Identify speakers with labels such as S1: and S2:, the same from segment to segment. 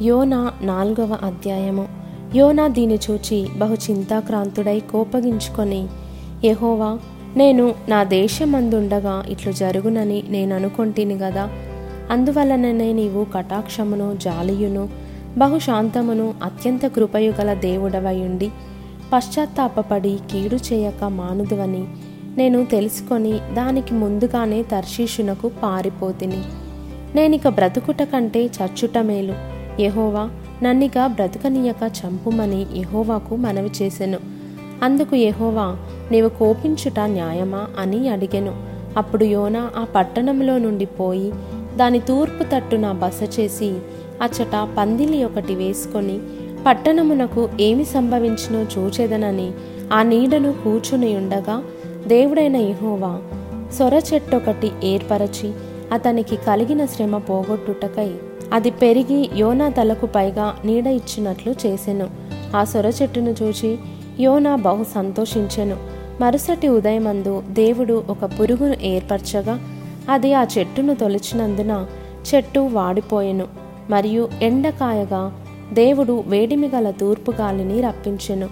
S1: యోనా నాలుగవ అధ్యాయము. యోనా దీని చూచి బహు చింతాక్రాంతుడై కోపగించుకొని యహోవా నేను నా దేశమందుండగా ఇట్లు జరుగునని నేను అనుకొంటిని గదా. అందువలననే నీవు కటాక్షమును జాలియును బహుశాంతమును అత్యంత కృపయు గల దేవుడవయుండి పశ్చాత్తాపపడి కీడు చేయక మానుదువని నేను తెలుసుకొని దానికి ముందుగానే తర్షీషునకు పారిపోతిని. నేనిక బ్రతుకుట కంటే చచ్చుట మేలు. యహోవా నన్నిక బ్రతకనీయక చంపుమని యహోవాకు మనవి చేసెను. అందుకు యహోవా నీవు కోపించుట న్యాయమా అని అడిగెను. అప్పుడు యోన ఆ పట్టణంలో నుండి పోయి దాని తూర్పు తట్టున బస చేసి అచ్చట పందిలి ఒకటి వేసుకొని పట్టణమునకు ఏమి సంభవించినో చూచెదనని ఆ నీడను కూర్చుని ఉండగా దేవుడైన యహోవా సొర చెట్టొకటి ఏర్పరచి అతనికి కలిగిన శ్రమ పోగొట్టుటకై అది పెరిగి యోనా తలకు పైగా నీడ ఇచ్చినట్లు చేసెను. ఆ సొర చెట్టును చూచి యోనా బహు సంతోషించెను. మరుసటి ఉదయమందు దేవుడు ఒక పురుగును ఏర్పరచగా అది ఆ చెట్టును తొలిచినందున చెట్టు వాడిపోయెను. మరియు ఎండకాయగా దేవుడు వేడిమి గల తూర్పు గాలిని రప్పించెను.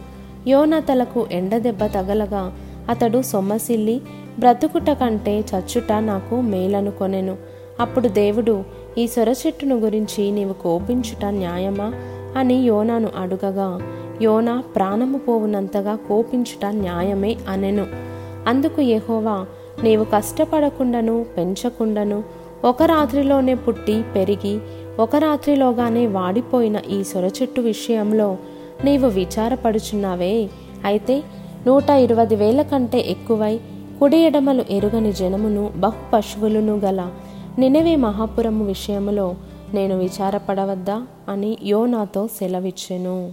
S1: యోనా తలకు ఎండదెబ్బ తగలగా అతడు సొమ్మసిల్లి బ్రతుకుట కంటే చచ్చుట నాకు మేలనుకొనెను. అప్పుడు దేవుడు ఈ సొరచెట్టును గురించి నీవు కోపించుట న్యాయమా? అని యోనాను అడుగగా యోనా ప్రాణము పోవునంతగా కోపించుట న్యాయమే అనెను. అందుకు యహోవా నీవు కష్టపడకుండాను పెంచకుండాను ఒక రాత్రిలోనే పుట్టి పెరిగి ఒక రాత్రిలోగానే వాడిపోయిన ఈ సొరచెట్టు విషయంలో నీవు విచారపడుచున్నావే. అయితే నూట ఇరవై వేల కంటే ఎక్కువై కుడి ఎడమలు ఎరుగని జనమును బహు పశువులను గల నినవే మహాపురము విషయములో నేను విచారపడవద్దా అని యోనాతో సెలవిచ్చెను.